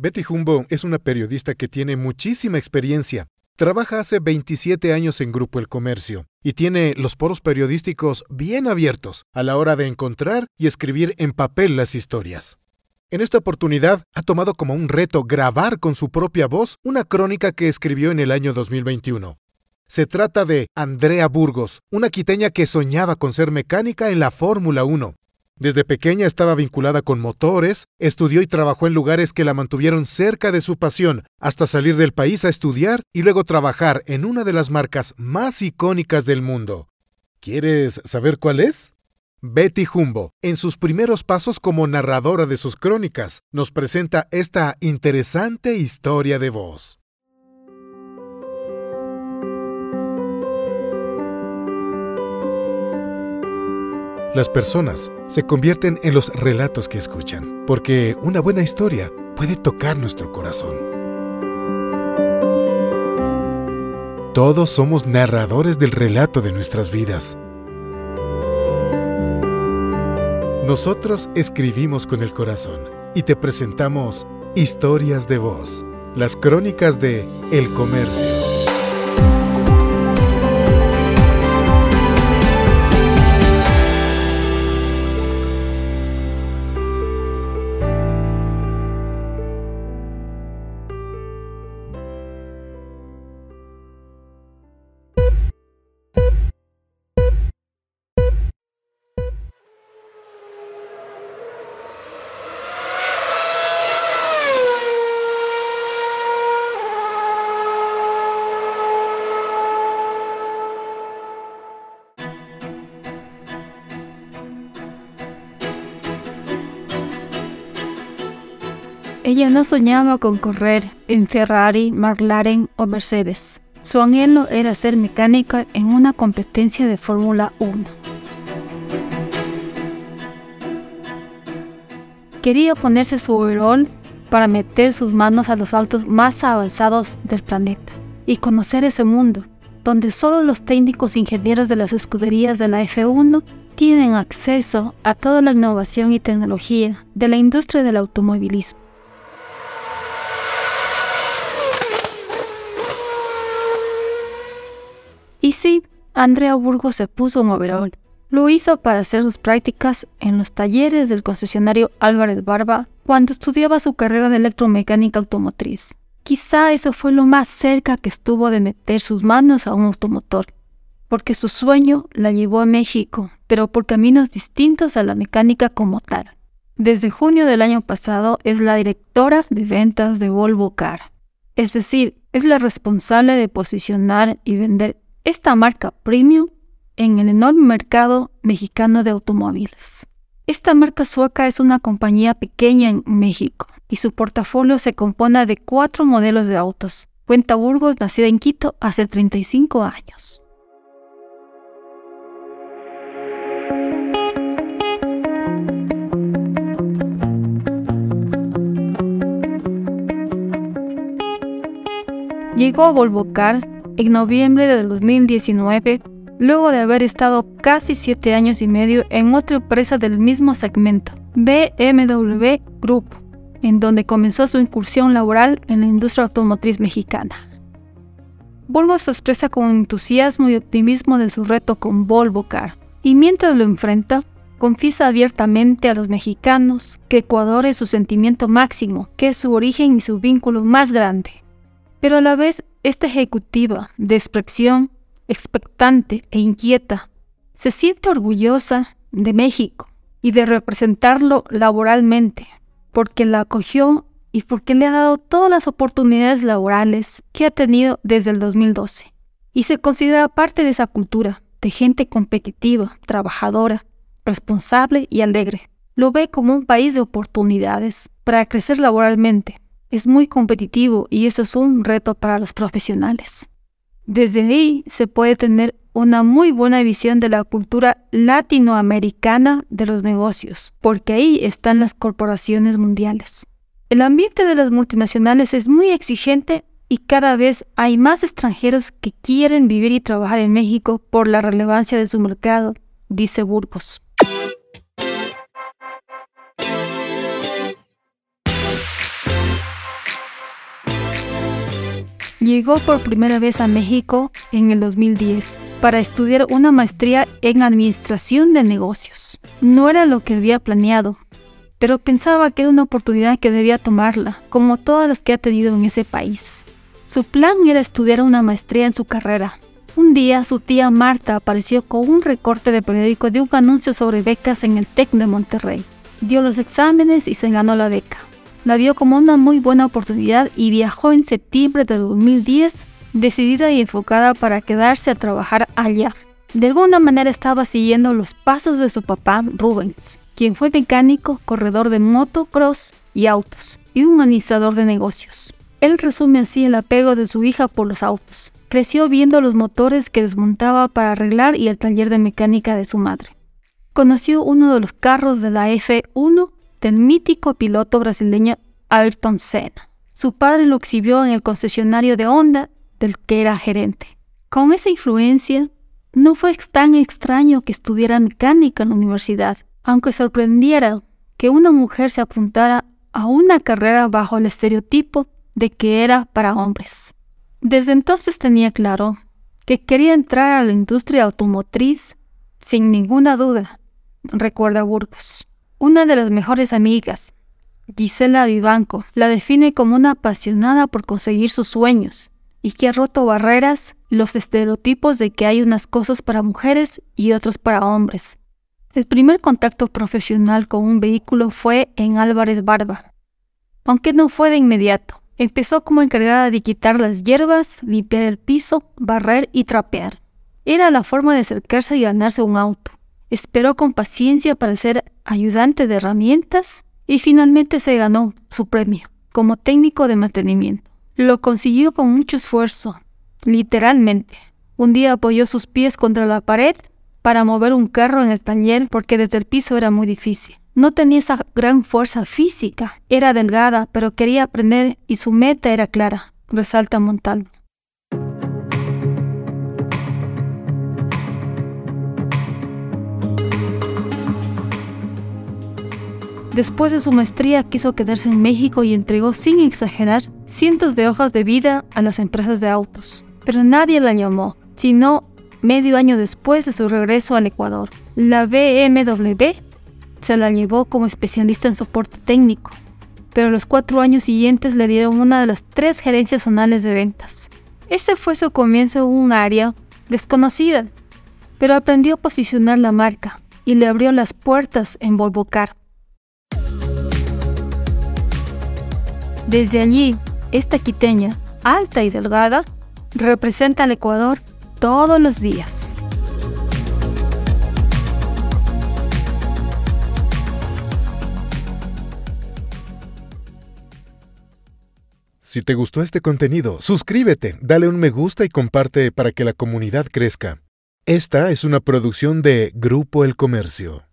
Betty Jumbo es una periodista que tiene muchísima experiencia. Trabaja hace 27 años en Grupo El Comercio y tiene los poros periodísticos bien abiertos a la hora de encontrar y escribir en papel las historias. En esta oportunidad ha tomado como un reto grabar con su propia voz una crónica que escribió en el año 2021. Se trata de Andrea Burgos, una quiteña que soñaba con ser mecánica en la Fórmula 1 desde pequeña estaba vinculada con motores, estudió y trabajó en lugares que la mantuvieron cerca de su pasión, hasta salir del país a estudiar y luego trabajar en una de las marcas más icónicas del mundo. ¿Quieres saber cuál es? Betty Jumbo, en sus primeros pasos como narradora de sus crónicas, nos presenta esta interesante historia de voz. Las personas se convierten en los relatos que escuchan, porque una buena historia puede tocar nuestro corazón. Todos somos narradores del relato de nuestras vidas. Nosotros escribimos con el corazón y te presentamos Historias de Voz, las crónicas de El Comercio. Ella no soñaba con correr en Ferrari, McLaren o Mercedes. Su anhelo era ser mecánica en una competencia de Fórmula 1. Quería ponerse su overall para meter sus manos a los autos más avanzados del planeta y conocer ese mundo, donde solo los técnicos ingenieros de las escuderías de la F1 tienen acceso a toda la innovación y tecnología de la industria del automovilismo. Sí, Andrea Burgos se puso un overall. Lo hizo para hacer sus prácticas en los talleres del concesionario Álvarez Barba cuando estudiaba su carrera de electromecánica automotriz. Quizá eso fue lo más cerca que estuvo de meter sus manos a un automotor, porque su sueño la llevó a México, pero por caminos distintos a la mecánica como tal. Desde junio del año pasado es la directora de ventas de Volvo Car, es decir, es la responsable de posicionar y vender esta marca premium en el enorme mercado mexicano de automóviles. Esta marca sueca es una compañía pequeña en México y su portafolio se compone de cuatro modelos de autos. Cuenta Burgos, nacida en Quito hace 35 años. Llegó a Volvo Car en noviembre de 2019, luego de haber estado casi siete años y medio en otra empresa del mismo segmento, BMW Group, en donde comenzó su incursión laboral en la industria automotriz mexicana. Volvo se expresa con entusiasmo y optimismo de su reto con Volvo Car, y mientras lo enfrenta, confiesa abiertamente a los mexicanos que Ecuador es su sentimiento máximo, que es su origen y su vínculo más grande. Pero a la vez esta ejecutiva de expresión expectante e inquieta se siente orgullosa de México y de representarlo laboralmente, porque la acogió y porque le ha dado todas las oportunidades laborales que ha tenido desde el 2012. Y se considera parte de esa cultura, de gente competitiva, trabajadora, responsable y alegre. Lo ve como un país de oportunidades para crecer laboralmente, es muy competitivo y eso es un reto para los profesionales. Desde ahí se puede tener una muy buena visión de la cultura latinoamericana de los negocios, porque ahí están las corporaciones mundiales. El ambiente de las multinacionales es muy exigente y cada vez hay más extranjeros que quieren vivir y trabajar en México por la relevancia de su mercado, dice Burgos. Llegó por primera vez a México en el 2010 para estudiar una maestría en administración de negocios. No era lo que había planeado, pero pensaba que era una oportunidad que debía tomarla, como todas las que ha tenido en ese país. Su plan era estudiar una maestría en su carrera. Un día su tía Marta apareció con un recorte de periódico de un anuncio sobre becas en el TEC de Monterrey. Dio los exámenes y se ganó la beca la vio como una muy buena oportunidad y viajó en septiembre de 2010 decidida y enfocada para quedarse a trabajar allá. De alguna manera estaba siguiendo los pasos de su papá Rubens, quien fue mecánico, corredor de motocross y autos, y un administrador de negocios. Él resume así el apego de su hija por los autos. Creció viendo los motores que desmontaba para arreglar y el taller de mecánica de su madre. Conoció uno de los carros de la F1 del mítico piloto brasileño Ayrton Senna. Su padre lo exhibió en el concesionario de Honda del que era gerente. Con esa influencia, no fue tan extraño que estudiara mecánica en la universidad, aunque sorprendiera que una mujer se apuntara a una carrera bajo el estereotipo de que era para hombres. Desde entonces tenía claro que quería entrar a la industria automotriz sin ninguna duda, recuerda Burgos. Una de las mejores amigas, Gisela Vivanco, la define como una apasionada por conseguir sus sueños y que ha roto barreras los estereotipos de que hay unas cosas para mujeres y otras para hombres. El primer contacto profesional con un vehículo fue en Álvarez Barba, aunque no fue de inmediato. Empezó como encargada de quitar las hierbas, limpiar el piso, barrer y trapear. Era la forma de acercarse y ganarse un auto. Esperó con paciencia para ser ayudante de herramientas y finalmente se ganó su premio como técnico de mantenimiento. Lo consiguió con mucho esfuerzo, literalmente. Un día apoyó sus pies contra la pared para mover un carro en el taller porque desde el piso era muy difícil. No tenía esa gran fuerza física, era delgada, pero quería aprender y su meta era clara, resalta Montalvo. Después de su maestría quiso quedarse en México y entregó, sin exagerar, cientos de hojas de vida a las empresas de autos. Pero nadie la llamó, sino medio año después de su regreso al Ecuador. La BMW se la llevó como especialista en soporte técnico, pero los cuatro años siguientes le dieron una de las tres gerencias zonales de ventas. Ese fue su comienzo en un área desconocida, pero aprendió a posicionar la marca y le abrió las puertas en Volvocar. Desde allí, esta quiteña, alta y delgada, representa al Ecuador todos los días. Si te gustó este contenido, suscríbete, dale un me gusta y comparte para que la comunidad crezca. Esta es una producción de Grupo El Comercio.